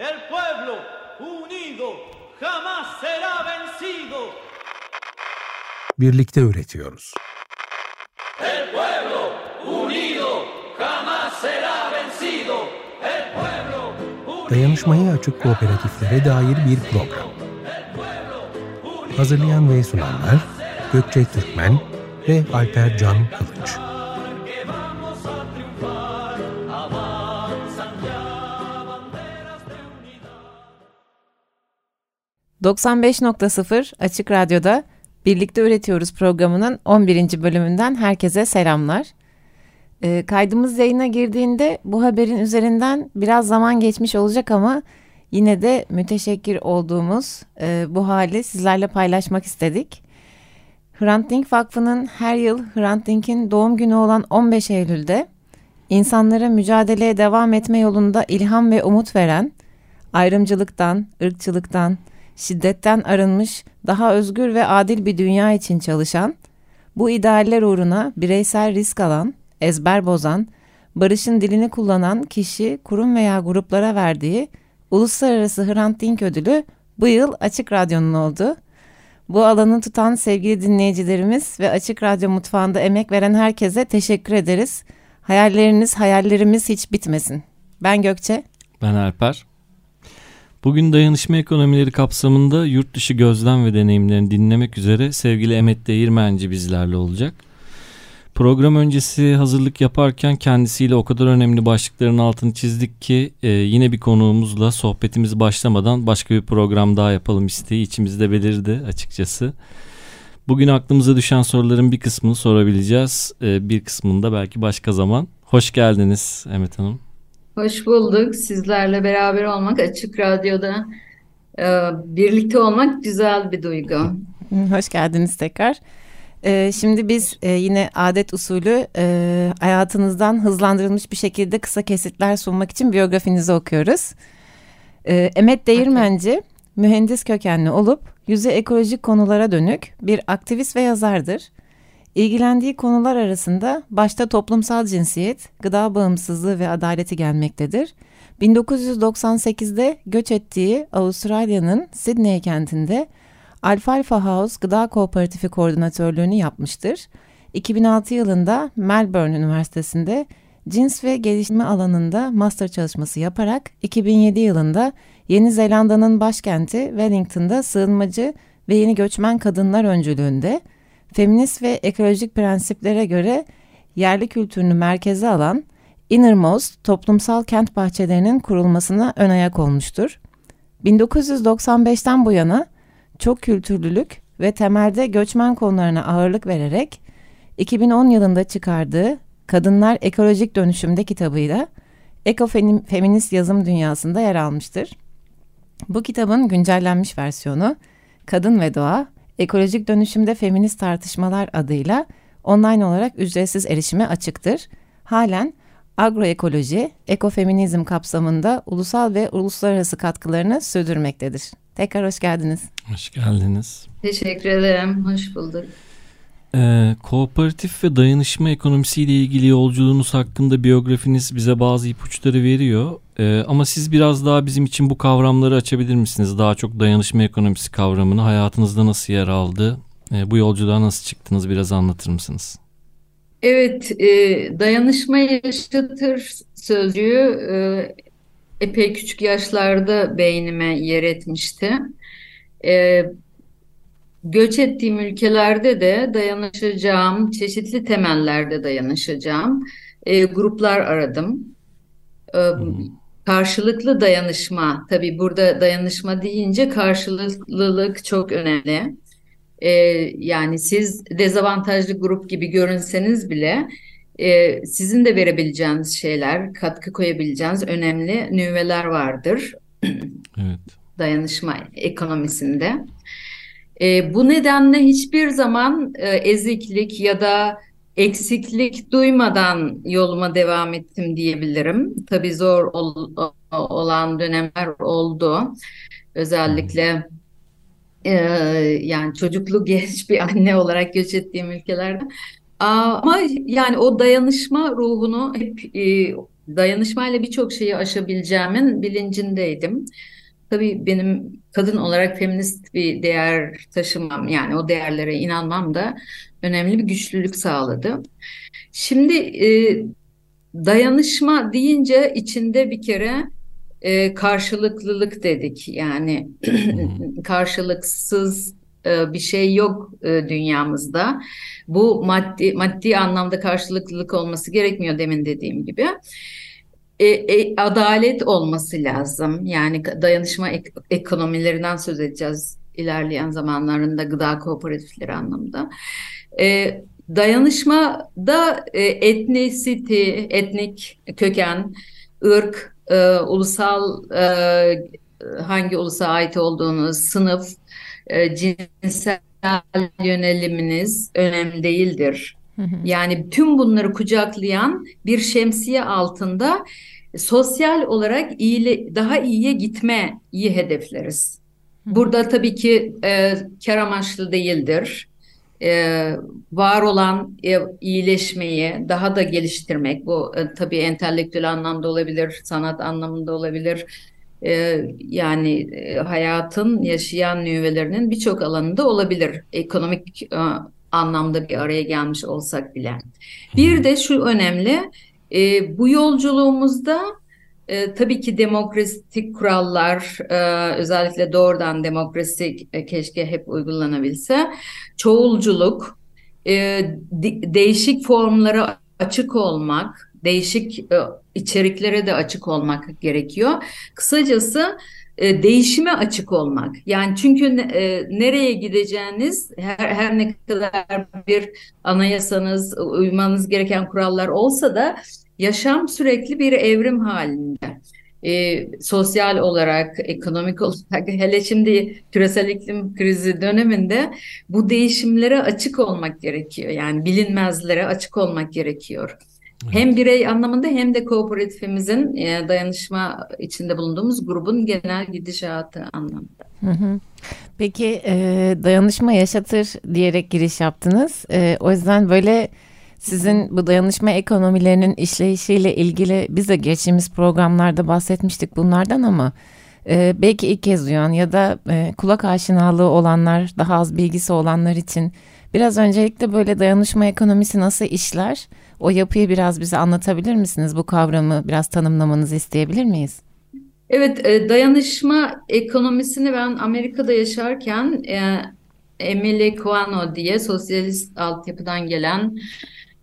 El pueblo unido jamás será vencido. Birlikte üretiyoruz. El pueblo unido jamás será vencido. El pueblo unido. Dayanışmaya açık kooperatiflere dair bir program. Hazırlayan ve sunanlar Gökçe Türkmen ve Alper Can Kılıç. 95.0 Açık Radyo'da Birlikte Üretiyoruz programının 11. bölümünden herkese selamlar. Ee, kaydımız yayına girdiğinde bu haberin üzerinden biraz zaman geçmiş olacak ama yine de müteşekkir olduğumuz e, bu hali sizlerle paylaşmak istedik. Hrant Dink Vakfı'nın her yıl Hrant Dink'in doğum günü olan 15 Eylül'de insanlara mücadeleye devam etme yolunda ilham ve umut veren, ayrımcılıktan, ırkçılıktan, şiddetten arınmış, daha özgür ve adil bir dünya için çalışan, bu idealler uğruna bireysel risk alan, ezber bozan, barışın dilini kullanan kişi, kurum veya gruplara verdiği Uluslararası Hrant Dink Ödülü bu yıl Açık Radyo'nun oldu. Bu alanı tutan sevgili dinleyicilerimiz ve Açık Radyo mutfağında emek veren herkese teşekkür ederiz. Hayalleriniz, hayallerimiz hiç bitmesin. Ben Gökçe. Ben Alper. Bugün dayanışma ekonomileri kapsamında yurt dışı gözlem ve deneyimlerini dinlemek üzere sevgili Emet Değirmenci bizlerle olacak. Program öncesi hazırlık yaparken kendisiyle o kadar önemli başlıkların altını çizdik ki e, yine bir konuğumuzla sohbetimiz başlamadan başka bir program daha yapalım isteği içimizde belirdi açıkçası. Bugün aklımıza düşen soruların bir kısmını sorabileceğiz. E, bir kısmını da belki başka zaman. Hoş geldiniz Emet Hanım. Hoş bulduk. Sizlerle beraber olmak Açık Radyo'da e, birlikte olmak güzel bir duygu. Hoş geldiniz tekrar. Ee, şimdi biz e, yine adet usulü e, hayatınızdan hızlandırılmış bir şekilde kısa kesitler sunmak için biyografinizi okuyoruz. Emet Değirmenci mühendis kökenli olup yüze ekolojik konulara dönük bir aktivist ve yazardır. İlgilendiği konular arasında başta toplumsal cinsiyet, gıda bağımsızlığı ve adaleti gelmektedir. 1998'de göç ettiği Avustralya'nın Sydney kentinde Alfalfa House Gıda Kooperatifi koordinatörlüğünü yapmıştır. 2006 yılında Melbourne Üniversitesi'nde cins ve gelişme alanında master çalışması yaparak 2007 yılında Yeni Zelanda'nın başkenti Wellington'da sığınmacı ve yeni göçmen kadınlar öncülüğünde feminist ve ekolojik prensiplere göre yerli kültürünü merkeze alan Innermost toplumsal kent bahçelerinin kurulmasına ön ayak olmuştur. 1995'ten bu yana çok kültürlülük ve temelde göçmen konularına ağırlık vererek 2010 yılında çıkardığı Kadınlar Ekolojik Dönüşümde kitabıyla ekofeminist yazım dünyasında yer almıştır. Bu kitabın güncellenmiş versiyonu Kadın ve Doğa, Ekolojik Dönüşümde Feminist Tartışmalar adıyla online olarak ücretsiz erişime açıktır. Halen agroekoloji, ekofeminizm kapsamında ulusal ve uluslararası katkılarını sürdürmektedir. Tekrar hoş geldiniz. Hoş geldiniz. Teşekkür ederim. Hoş bulduk. Ee, kooperatif ve dayanışma ekonomisiyle ilgili yolculuğunuz hakkında biyografiniz bize bazı ipuçları veriyor. Ee, ama siz biraz daha bizim için bu kavramları açabilir misiniz? Daha çok dayanışma ekonomisi kavramını hayatınızda nasıl yer aldı? Ee, bu yolculuğa nasıl çıktınız biraz anlatır mısınız? Evet, e, dayanışma yaşatır sözcüğü e, epey küçük yaşlarda beynime yer etmişti. E, göç ettiğim ülkelerde de dayanışacağım, çeşitli temellerde dayanışacağım e, gruplar aradım. E, karşılıklı dayanışma, tabii burada dayanışma deyince karşılıklılık çok önemli. E, yani siz dezavantajlı grup gibi görünseniz bile e, sizin de verebileceğiniz şeyler, katkı koyabileceğiniz önemli nüveler vardır. Evet. Dayanışma ekonomisinde. E, bu nedenle hiçbir zaman e, eziklik ya da eksiklik duymadan yoluma devam ettim diyebilirim. Tabii zor ol, olan dönemler oldu. Özellikle e, yani çocuklu genç bir anne olarak göç ettiğim ülkelerde. Ama yani o dayanışma ruhunu hep e, dayanışmayla birçok şeyi aşabileceğimin bilincindeydim. Tabii benim kadın olarak feminist bir değer taşımam yani o değerlere inanmam da önemli bir güçlülük sağladı. Şimdi e, dayanışma deyince içinde bir kere e, karşılıklılık dedik. Yani karşılıksız e, bir şey yok e, dünyamızda. Bu maddi maddi anlamda karşılıklılık olması gerekmiyor demin dediğim gibi. E, e, adalet olması lazım. Yani dayanışma ek, ekonomilerinden söz edeceğiz ilerleyen zamanlarında gıda kooperatifleri anlamında. E, dayanışmada e, etnisiti, etnik köken, ırk, e, ulusal e, hangi ulusa ait olduğunuz, sınıf, e, cinsel yöneliminiz önemli değildir. Yani tüm bunları kucaklayan bir şemsiye altında sosyal olarak iyile, daha iyiye gitmeyi hedefleriz. Burada tabii ki e, kar amaçlı değildir. E, var olan e, iyileşmeyi daha da geliştirmek, bu e, tabii entelektüel anlamda olabilir, sanat anlamında olabilir. E, yani e, hayatın yaşayan nüvelerinin birçok alanında olabilir. Ekonomik e, anlamda bir araya gelmiş olsak bile. Bir de şu önemli, e, bu yolculuğumuzda e, tabii ki demokratik kurallar, e, özellikle doğrudan demokrasi e, keşke hep uygulanabilse, çoğulculuk, e, de, değişik formlara açık olmak, değişik e, içeriklere de açık olmak gerekiyor. Kısacası e, değişime açık olmak. Yani çünkü e, nereye gideceğiniz her, her ne kadar bir anayasanız, uymanız gereken kurallar olsa da yaşam sürekli bir evrim halinde. E, sosyal olarak, ekonomik olarak, hele şimdi küresel iklim krizi döneminde bu değişimlere açık olmak gerekiyor. Yani bilinmezlere açık olmak gerekiyor. Hem birey anlamında hem de kooperatifimizin e, dayanışma içinde bulunduğumuz grubun genel gidişatı anlamında. Hı hı. Peki e, dayanışma yaşatır diyerek giriş yaptınız. E, o yüzden böyle sizin bu dayanışma ekonomilerinin işleyişiyle ilgili biz de geçtiğimiz programlarda bahsetmiştik bunlardan ama e, belki ilk kez duyan ya da e, kulak aşinalığı olanlar, daha az bilgisi olanlar için biraz öncelikle böyle dayanışma ekonomisi nasıl işler? O yapıyı biraz bize anlatabilir misiniz? Bu kavramı biraz tanımlamanızı isteyebilir miyiz? Evet, e, dayanışma ekonomisini ben Amerika'da yaşarken e, Emile Cuano diye sosyalist altyapıdan gelen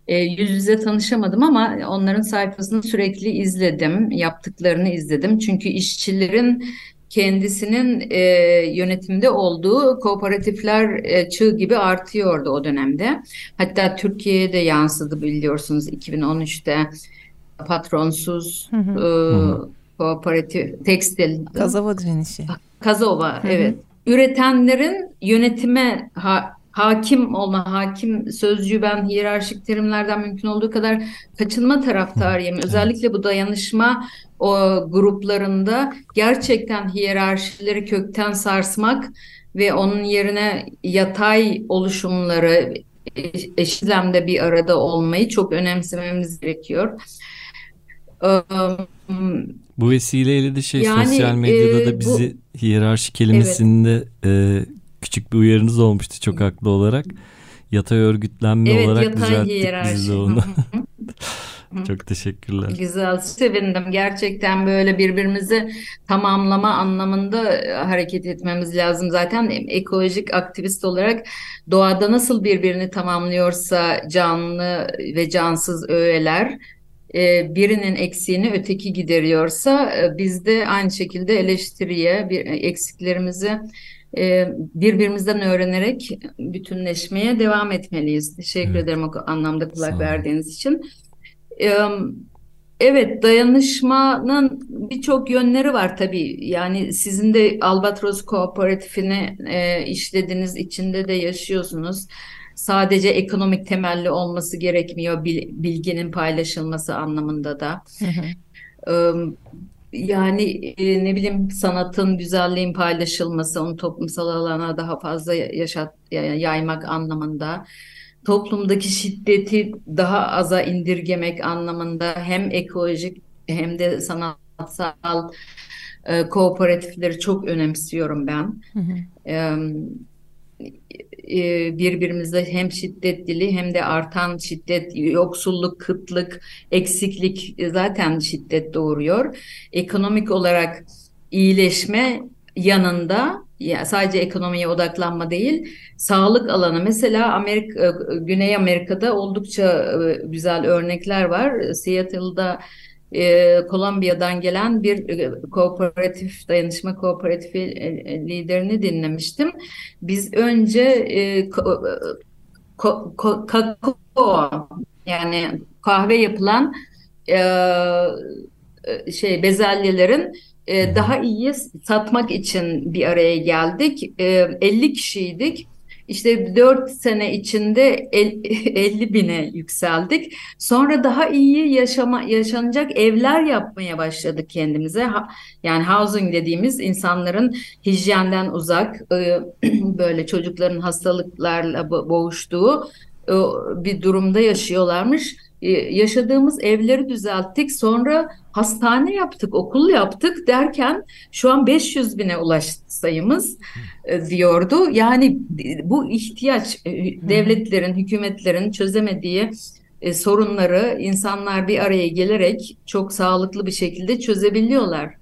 e, yüz yüze tanışamadım ama onların sayfasını sürekli izledim, yaptıklarını izledim. Çünkü işçilerin kendisinin e, yönetimde olduğu kooperatifler e, çığ gibi artıyordu o dönemde. Hatta Türkiye'ye de yansıdı biliyorsunuz 2013'te patronsuz hı hı. E, kooperatif tekstil. Kazova direnişi. Kazova hı hı. evet. Üretenlerin yönetime ha, hakim olma, hakim sözcüğü ben hiyerarşik terimlerden mümkün olduğu kadar kaçınma taraftarıyım. Özellikle bu dayanışma o gruplarında gerçekten hiyerarşileri kökten sarsmak ve onun yerine yatay oluşumları eşitlemde bir arada olmayı çok önemsememiz gerekiyor. Bu vesileyle de şey yani, sosyal medyada e, da bizi bu, hiyerarşi kelimesinde evet. e, küçük bir uyarınız olmuştu çok haklı olarak. Yatay örgütlenme evet, olarak düzelttik biz de onu. Çok teşekkürler. Güzel, sevindim. Gerçekten böyle birbirimizi tamamlama anlamında e, hareket etmemiz lazım. Zaten ekolojik aktivist olarak doğada nasıl birbirini tamamlıyorsa canlı ve cansız öğeler, e, birinin eksiğini öteki gideriyorsa e, biz de aynı şekilde eleştiriye, eksiklerimizi birbirimizden öğrenerek bütünleşmeye devam etmeliyiz. Teşekkür evet. ederim o anlamda kulak verdiğiniz için. Evet, dayanışmanın birçok yönleri var tabii. Yani sizin de Albatros Kooperatifini e, işlediğiniz içinde de yaşıyorsunuz. Sadece ekonomik temelli olması gerekmiyor, bilginin paylaşılması anlamında da. Yani e, ne bileyim sanatın, güzelliğin paylaşılması, onu toplumsal alana daha fazla yaşat, yaymak anlamında toplumdaki şiddeti daha aza indirgemek anlamında hem ekolojik hem de sanatsal e, kooperatifleri çok önemsiyorum ben. Hı hı. E, birbirimizde hem şiddetli hem de artan şiddet, yoksulluk, kıtlık, eksiklik zaten şiddet doğuruyor. Ekonomik olarak iyileşme yanında ya sadece ekonomiye odaklanma değil, sağlık alanı mesela Amerika Güney Amerika'da oldukça güzel örnekler var. Seattle'da e, Kolombiya'dan gelen bir e, kooperatif, dayanışma kooperatifi e, liderini dinlemiştim. Biz önce e, ko, ko, ko, kakao yani kahve yapılan e, şey bezelyelerin e, daha iyi satmak için bir araya geldik. E, 50 kişiydik işte 4 sene içinde 50 bine yükseldik. Sonra daha iyi yaşama, yaşanacak evler yapmaya başladık kendimize. Yani housing dediğimiz insanların hijyenden uzak, e, böyle çocukların hastalıklarla boğuştuğu e, bir durumda yaşıyorlarmış. E, yaşadığımız evleri düzelttik. Sonra hastane yaptık, okul yaptık derken şu an 500 bine ulaştı sayımız e, diyordu. Yani bu ihtiyaç e, devletlerin, hükümetlerin çözemediği sorunları insanlar bir araya gelerek çok sağlıklı bir şekilde çözebiliyorlar.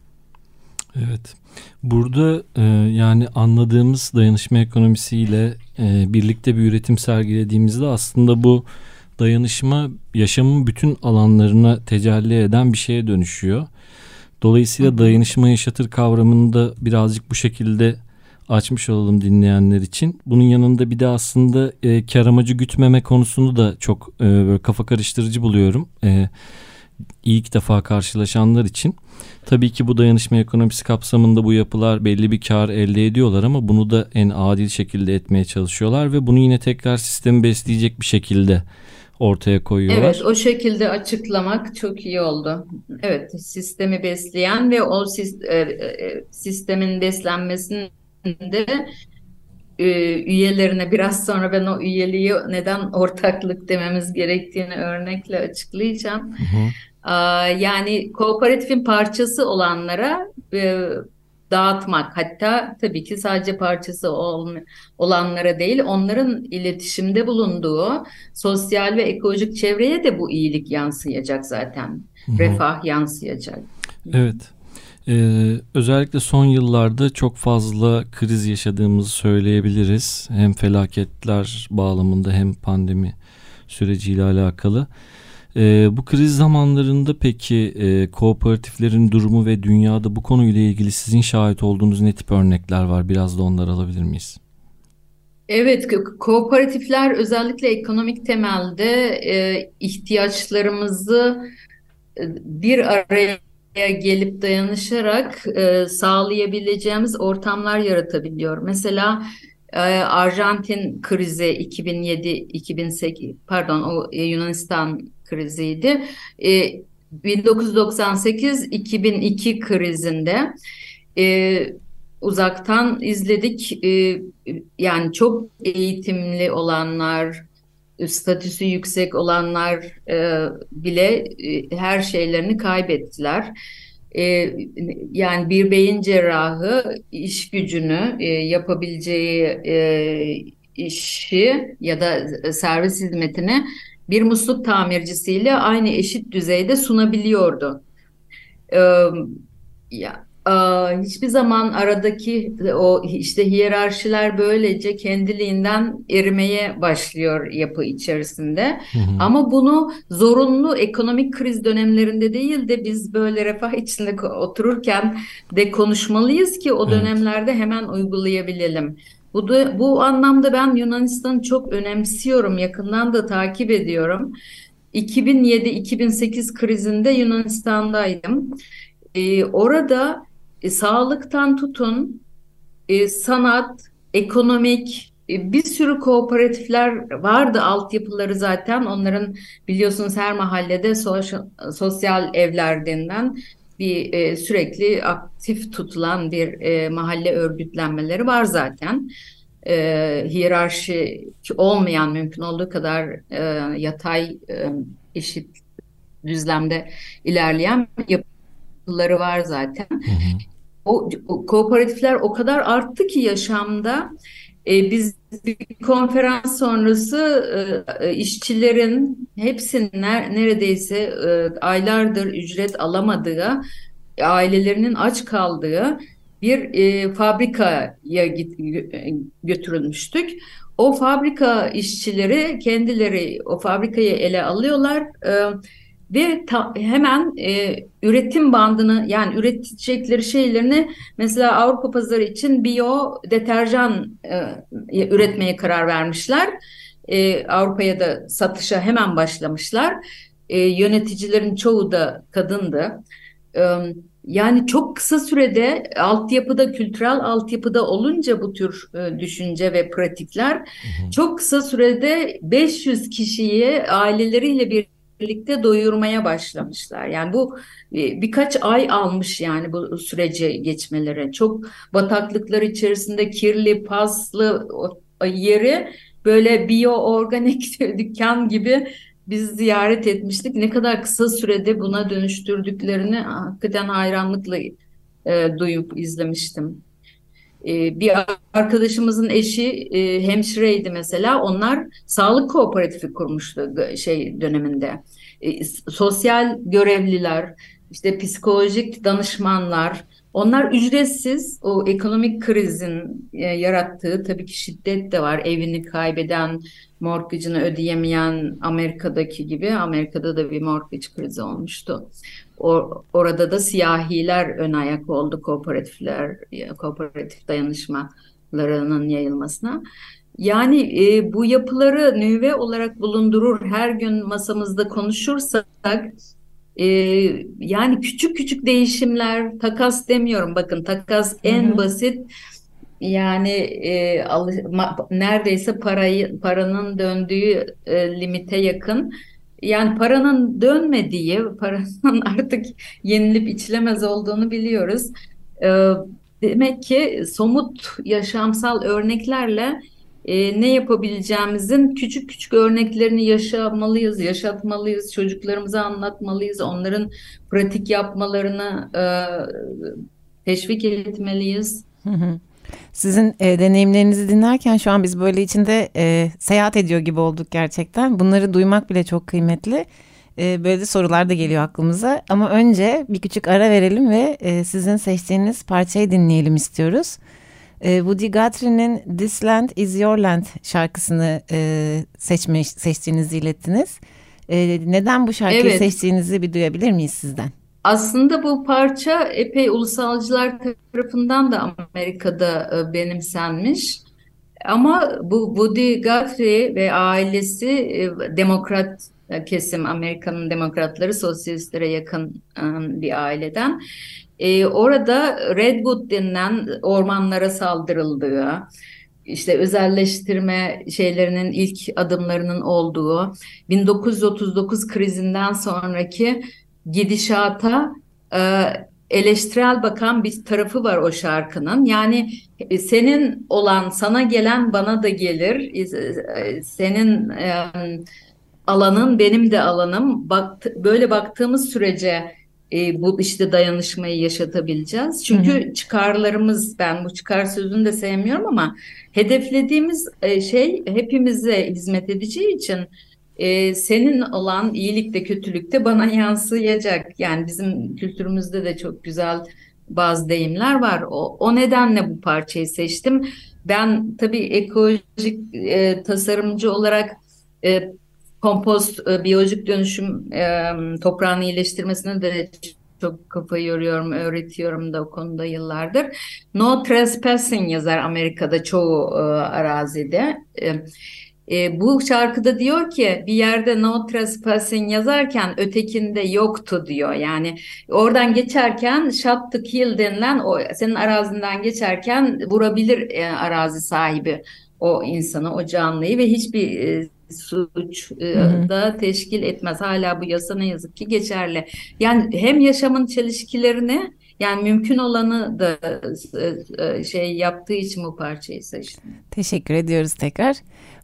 Evet. Burada e, yani anladığımız dayanışma ekonomisiyle e, birlikte bir üretim sergilediğimizde aslında bu dayanışma yaşamın bütün alanlarına tecelli eden bir şeye dönüşüyor. Dolayısıyla dayanışma yaşatır kavramını da birazcık bu şekilde açmış olalım dinleyenler için. Bunun yanında bir de aslında e, kar amacı gütmeme konusunu da çok e, böyle kafa karıştırıcı buluyorum. E, ilk defa karşılaşanlar için. Tabii ki bu dayanışma ekonomisi kapsamında bu yapılar belli bir kar elde ediyorlar ama bunu da en adil şekilde etmeye çalışıyorlar ve bunu yine tekrar sistemi besleyecek bir şekilde ortaya koyuyorlar. Evet, o şekilde açıklamak çok iyi oldu. Evet, sistemi besleyen ve o e, e, sistemin beslenmesinde e, üyelerine biraz sonra ben o üyeliği neden ortaklık dememiz gerektiğini örnekle açıklayacağım. Hı hı. Yani kooperatifin parçası olanlara dağıtmak hatta tabii ki sadece parçası olanlara değil onların iletişimde bulunduğu sosyal ve ekolojik çevreye de bu iyilik yansıyacak zaten. Hı-hı. Refah yansıyacak. Evet. Ee, özellikle son yıllarda çok fazla kriz yaşadığımızı söyleyebiliriz. Hem felaketler bağlamında hem pandemi süreciyle alakalı. E, bu kriz zamanlarında peki e, kooperatiflerin durumu ve dünyada bu konuyla ilgili sizin şahit olduğunuz ne tip örnekler var? Biraz da onları alabilir miyiz? Evet, kooperatifler özellikle ekonomik temelde e, ihtiyaçlarımızı e, bir araya gelip dayanışarak e, sağlayabileceğimiz ortamlar yaratabiliyor. Mesela e, Arjantin krizi 2007-2008 pardon o Yunanistan kriziydi. E, 1998-2002 krizinde e, uzaktan izledik. E, yani çok eğitimli olanlar, statüsü yüksek olanlar e, bile e, her şeylerini kaybettiler. E, yani bir beyin cerrahı iş gücünü e, yapabileceği e, işi ya da servis hizmetini bir musluk tamircisiyle aynı eşit düzeyde sunabiliyordu. Ee, ya hiçbir zaman aradaki o işte hiyerarşiler böylece kendiliğinden erimeye başlıyor yapı içerisinde. Hı hı. Ama bunu zorunlu ekonomik kriz dönemlerinde değil de biz böyle refah içinde otururken de konuşmalıyız ki o dönemlerde evet. hemen uygulayabilelim. Bu, da, bu anlamda ben Yunanistan'ı çok önemsiyorum, yakından da takip ediyorum. 2007-2008 krizinde Yunanistan'daydım. Ee, orada e, sağlıktan tutun, e, sanat, ekonomik, e, bir sürü kooperatifler vardı altyapıları zaten. Onların biliyorsunuz her mahallede sosyal, sosyal evlerden bir e, sürekli aktif tutulan bir e, mahalle örgütlenmeleri var zaten. E, hiyerarşi olmayan mümkün olduğu kadar e, yatay e, eşit düzlemde ilerleyen yapıları var zaten. Hı hı. O, o kooperatifler o kadar arttı ki yaşamda e, biz bir konferans sonrası e, e, işçilerin hepsinin neredeyse aylardır ücret alamadığı, ailelerinin aç kaldığı bir fabrikaya götürülmüştük. O fabrika işçileri kendileri o fabrikayı ele alıyorlar. E, ve ta, hemen e, üretim bandını yani üretecekleri şeylerini mesela Avrupa pazarı için biyo deterjan e, üretmeye karar vermişler. E, Avrupa'ya da satışa hemen başlamışlar. E, yöneticilerin çoğu da kadındı. E, yani çok kısa sürede altyapıda, kültürel altyapıda olunca bu tür e, düşünce ve pratikler hı hı. çok kısa sürede 500 kişiyi aileleriyle bir birlikte doyurmaya başlamışlar. Yani bu e, birkaç ay almış yani bu sürece geçmelere. Çok bataklıklar içerisinde kirli, paslı yeri böyle biyo organik dükkan gibi biz ziyaret etmiştik. Ne kadar kısa sürede buna dönüştürdüklerini hakikaten hayranlıkla e, duyup izlemiştim. E, bir arkadaşımızın eşi e, hemşireydi mesela. Onlar sağlık kooperatifi kurmuştu şey döneminde. E, sosyal görevliler, işte psikolojik danışmanlar, onlar ücretsiz o ekonomik krizin yarattığı tabii ki şiddet de var. Evini kaybeden, mortgage'ını ödeyemeyen Amerika'daki gibi Amerika'da da bir mortgage krizi olmuştu. Or, orada da siyahiler ön ayak oldu kooperatifler, kooperatif dayanışmalarının yayılmasına. Yani e, bu yapıları nüve olarak bulundurur, her gün masamızda konuşursak e, yani küçük küçük değişimler, takas demiyorum bakın takas en Hı-hı. basit yani e, al, ma, neredeyse parayı paranın döndüğü e, limite yakın yani paranın dönmediği, paranın artık yenilip içilemez olduğunu biliyoruz. Ee, demek ki somut yaşamsal örneklerle e, ne yapabileceğimizin küçük küçük örneklerini yaşamalıyız, yaşatmalıyız, çocuklarımıza anlatmalıyız, onların pratik yapmalarını e, teşvik etmeliyiz. Hı hı. Sizin e, deneyimlerinizi dinlerken şu an biz böyle içinde e, seyahat ediyor gibi olduk gerçekten. Bunları duymak bile çok kıymetli. E, böyle de sorular da geliyor aklımıza. Ama önce bir küçük ara verelim ve e, sizin seçtiğiniz parçayı dinleyelim istiyoruz. E, Woody Guthrie'nin This Land Is Your Land şarkısını e, seçmiş, seçtiğinizi ilettiniz. E, neden bu şarkıyı evet. seçtiğinizi bir duyabilir miyiz sizden? Aslında bu parça epey ulusalcılar tarafından da Amerika'da e, benimsenmiş. Ama bu Woody Guthrie ve ailesi e, demokrat e, kesim, Amerika'nın demokratları sosyalistlere yakın bir aileden. Orada Redwood denilen ormanlara saldırıldığı, işte özelleştirme şeylerinin ilk adımlarının olduğu, 1939 krizinden sonraki gidişata e, eleştirel bakan bir tarafı var o şarkının. Yani e, senin olan sana gelen bana da gelir. E, senin e, alanın benim de alanım. Bak, böyle baktığımız sürece e, bu işte dayanışmayı yaşatabileceğiz. Çünkü hı hı. çıkarlarımız ben bu çıkar sözünü de sevmiyorum ama hedeflediğimiz e, şey hepimize hizmet edeceği için e, senin olan iyilikte kötülükte bana yansıyacak. Yani bizim kültürümüzde de çok güzel bazı deyimler var. O, o nedenle bu parçayı seçtim. Ben tabii ekolojik e, tasarımcı olarak e, kompost, e, biyolojik dönüşüm e, toprağın iyileştirmesine de çok kafayı yoruyorum, öğretiyorum da o konuda yıllardır. No trespassing yazar Amerika'da çoğu e, arazide. E, e, bu şarkıda diyor ki bir yerde no trespassing yazarken ötekinde yoktu diyor. Yani oradan geçerken shot to kill denilen o senin arazinden geçerken vurabilir e, arazi sahibi o insanı, o canlıyı ve hiçbir e, suç e, da teşkil etmez. Hala bu yasa ne yazık ki geçerli. Yani hem yaşamın çelişkilerini yani mümkün olanı da e, e, şey yaptığı için bu parçayı seçtim. Teşekkür ediyoruz tekrar.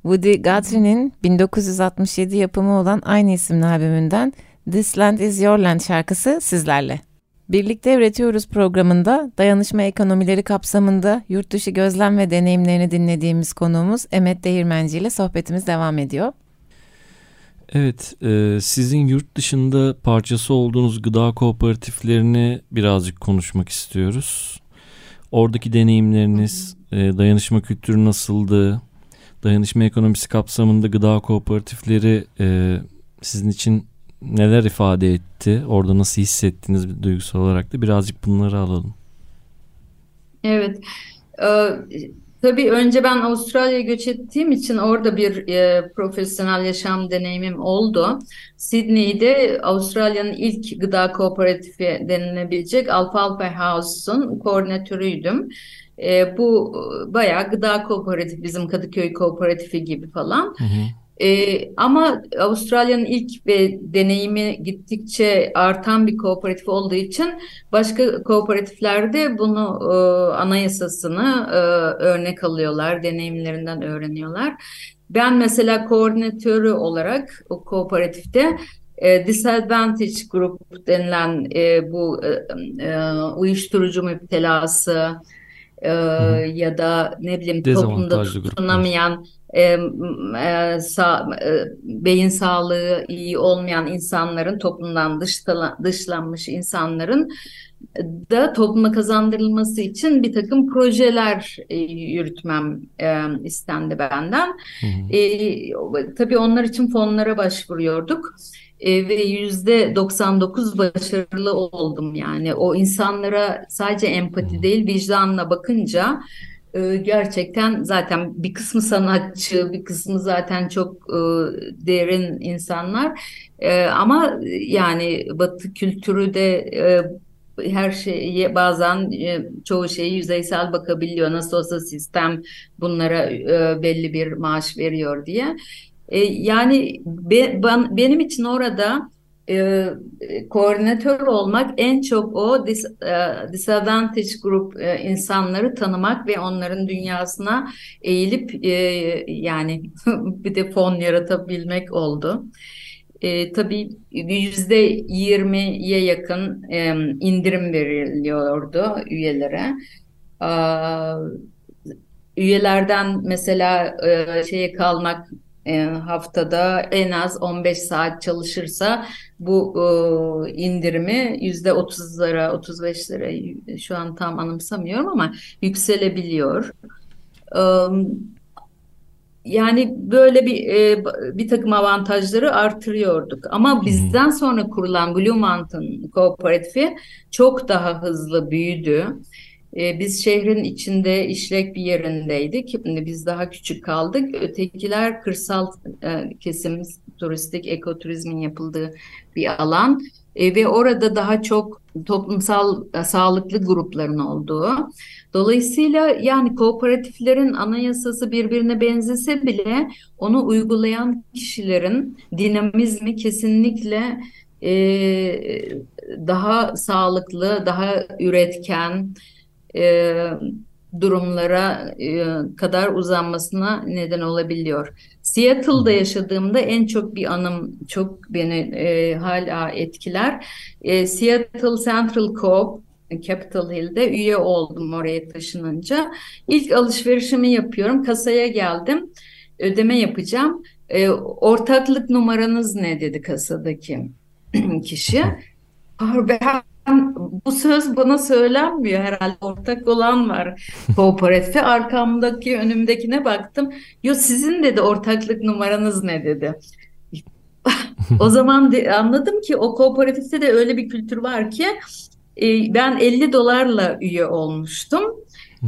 Woody Guthrie'nin 1967 yapımı olan aynı isimli albümünden This Land Is Your Land şarkısı sizlerle. Birlikte Üretiyoruz programında dayanışma ekonomileri kapsamında yurt dışı gözlem ve deneyimlerini dinlediğimiz konuğumuz Emet Değirmenci ile sohbetimiz devam ediyor. Evet, e, sizin yurt dışında parçası olduğunuz gıda kooperatiflerini birazcık konuşmak istiyoruz. Oradaki deneyimleriniz, e, dayanışma kültürü nasıldı? Dayanışma ekonomisi kapsamında gıda kooperatifleri e, sizin için neler ifade etti? Orada nasıl hissettiniz duygusal olarak da birazcık bunları alalım. Evet. Ee, tabii önce ben Avustralya'ya göç ettiğim için orada bir e, profesyonel yaşam deneyimim oldu. Sydney'de Avustralya'nın ilk gıda kooperatifi denilebilecek Alfalfa House'un koordinatörüydüm. E, bu bayağı gıda kooperatif, bizim Kadıköy kooperatifi gibi falan. Hı hı. Ee, ama Avustralya'nın ilk ve deneyimi gittikçe artan bir kooperatif olduğu için başka kooperatiflerde bunu e, anayasasını e, örnek alıyorlar, deneyimlerinden öğreniyorlar. Ben mesela koordinatörü olarak o kooperatifte e, Disadvantage Group denilen e, bu e, e, uyuşturucu müptelası e, ya da ne bileyim toplumda tutunamayan e, e, sa, e, beyin sağlığı iyi olmayan insanların toplumdan dışla, dışlanmış insanların da topluma kazandırılması için bir takım projeler e, yürütmem e, istendi benden. Hı hı. E, tabii onlar için fonlara başvuruyorduk e, ve yüzde 99 başarılı oldum yani o insanlara sadece empati değil vicdanla bakınca e, gerçekten zaten bir kısmı sanatçı, bir kısmı zaten çok e, derin insanlar. E, ama yani Batı kültürü de her şeye bazen çoğu şeyi yüzeysel bakabiliyor. Nasıl olsa sistem bunlara belli bir maaş veriyor diye. Yani benim için orada e, koordinatör olmak en çok o dis, e, disadvantage group e, insanları tanımak ve onların dünyasına eğilip e, yani bir de fon yaratabilmek oldu. E, tabii yüzde yirmiye yakın e, indirim veriliyordu üyelere. E, üyelerden mesela e, şeye kalmak haftada en az 15 saat çalışırsa bu e, indirimi yüzde 30'lara 35'lere şu an tam anımsamıyorum ama yükselebiliyor. E, yani böyle bir e, bir takım avantajları artırıyorduk. Ama bizden sonra kurulan Blue Mountain Kooperatifi çok daha hızlı büyüdü. E, biz şehrin içinde işlek bir yerindeydik. Biz daha küçük kaldık. Ötekiler kırsal e, kesim, turistik ekoturizmin yapıldığı bir alan. E, ve orada daha çok toplumsal e, sağlıklı grupların olduğu. Dolayısıyla yani kooperatiflerin anayasası birbirine benzese bile onu uygulayan kişilerin dinamizmi kesinlikle daha sağlıklı, daha üretken, e, durumlara e, kadar uzanmasına neden olabiliyor. Seattle'da yaşadığımda en çok bir anım çok beni e, hala etkiler. E, Seattle Central Coop Capitol Hill'de üye oldum oraya taşınınca. İlk alışverişimi yapıyorum. Kasaya geldim. Ödeme yapacağım. E, ortaklık numaranız ne dedi kasadaki kişi. Ben bu söz bana söylenmiyor herhalde. Ortak olan var. Kooperatife arkamdaki önümdekine baktım. Yo sizin dedi ortaklık numaranız ne dedi. O zaman de, anladım ki o kooperatifte de öyle bir kültür var ki e, ben 50 dolarla üye olmuştum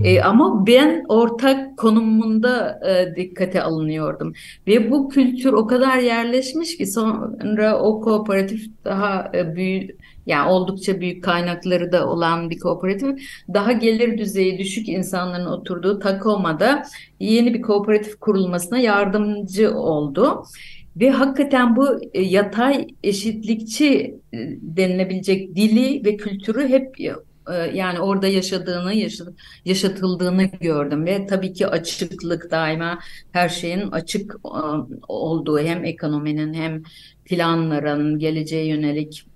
e, ama ben ortak konumunda e, dikkate alınıyordum. Ve bu kültür o kadar yerleşmiş ki sonra o kooperatif daha e, büyük yani oldukça büyük kaynakları da olan bir kooperatif. Daha gelir düzeyi düşük insanların oturduğu Takoma'da yeni bir kooperatif kurulmasına yardımcı oldu. Ve hakikaten bu e, yatay eşitlikçi e, denilebilecek dili ve kültürü hep yani orada yaşadığını, yaşatıldığını gördüm ve tabii ki açıklık daima her şeyin açık e, olduğu hem ekonominin hem planların, geleceğe yönelik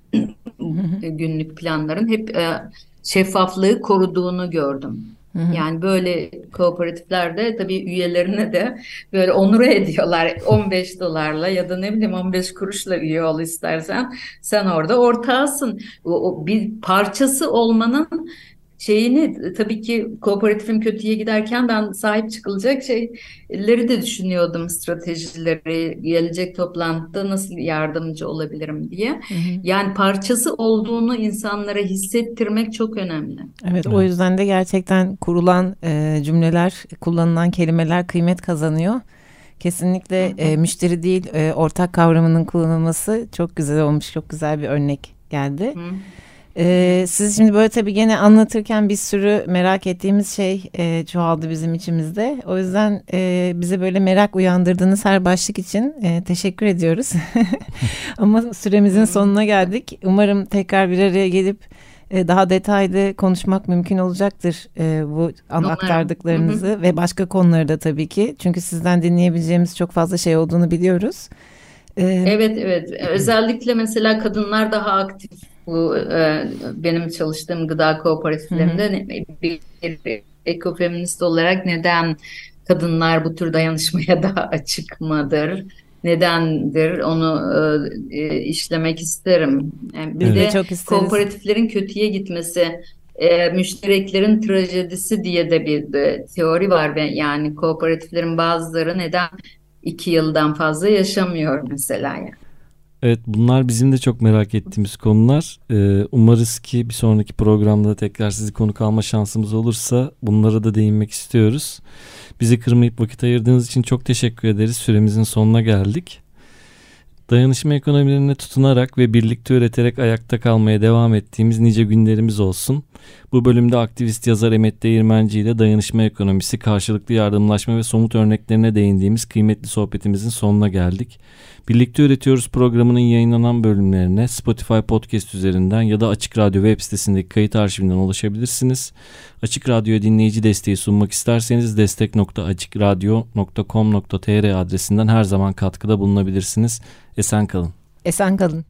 günlük planların hep e, şeffaflığı koruduğunu gördüm. Yani böyle kooperatiflerde tabii üyelerine de böyle onur ediyorlar 15 dolarla ya da ne bileyim 15 kuruşla üye ol istersen sen orada ortağısın. O, o bir parçası olmanın şeyini tabii ki kooperatifim kötüye giderken ben sahip çıkılacak şeyleri de düşünüyordum stratejileri gelecek toplantıda nasıl yardımcı olabilirim diye. Hı hı. Yani parçası olduğunu insanlara hissettirmek çok önemli. Evet, o yüzden de gerçekten kurulan e, cümleler kullanılan kelimeler kıymet kazanıyor. Kesinlikle e, müşteri değil e, ortak kavramının kullanılması çok güzel olmuş çok güzel bir örnek geldi. Hı. Ee, siz şimdi böyle tabii gene anlatırken bir sürü merak ettiğimiz şey e, çoğaldı bizim içimizde. O yüzden e, bize böyle merak uyandırdığınız her başlık için e, teşekkür ediyoruz. Ama süremizin sonuna geldik. Umarım tekrar bir araya gelip e, daha detaylı konuşmak mümkün olacaktır e, bu aktardıklarınızı ve başka konuları da tabii ki. Çünkü sizden dinleyebileceğimiz çok fazla şey olduğunu biliyoruz. Ee, evet evet özellikle mesela kadınlar daha aktif bu e, benim çalıştığım gıda kooperatiflerinde bir, bir ekofeminist olarak neden kadınlar bu tür dayanışmaya daha açık mıdır? Nedendir? Onu e, e işlemek isterim. Yani bir evet. de çok kooperatiflerin kötüye gitmesi e, müştereklerin trajedisi diye de bir de teori var ve yani kooperatiflerin bazıları neden iki yıldan fazla yaşamıyor mesela yani. Evet bunlar bizim de çok merak ettiğimiz konular. Ee, umarız ki bir sonraki programda tekrar sizi konuk alma şansımız olursa bunlara da değinmek istiyoruz. Bizi kırmayıp vakit ayırdığınız için çok teşekkür ederiz. Süremizin sonuna geldik. Dayanışma ekonomilerine tutunarak ve birlikte üreterek ayakta kalmaya devam ettiğimiz nice günlerimiz olsun. Bu bölümde aktivist yazar Emet Değirmenci ile dayanışma ekonomisi, karşılıklı yardımlaşma ve somut örneklerine değindiğimiz kıymetli sohbetimizin sonuna geldik. Birlikte Üretiyoruz programının yayınlanan bölümlerine Spotify Podcast üzerinden ya da Açık Radyo web sitesindeki kayıt arşivinden ulaşabilirsiniz. Açık Radyo dinleyici desteği sunmak isterseniz destek.açıkradyo.com.tr adresinden her zaman katkıda bulunabilirsiniz. Esen kalın. Esen kalın.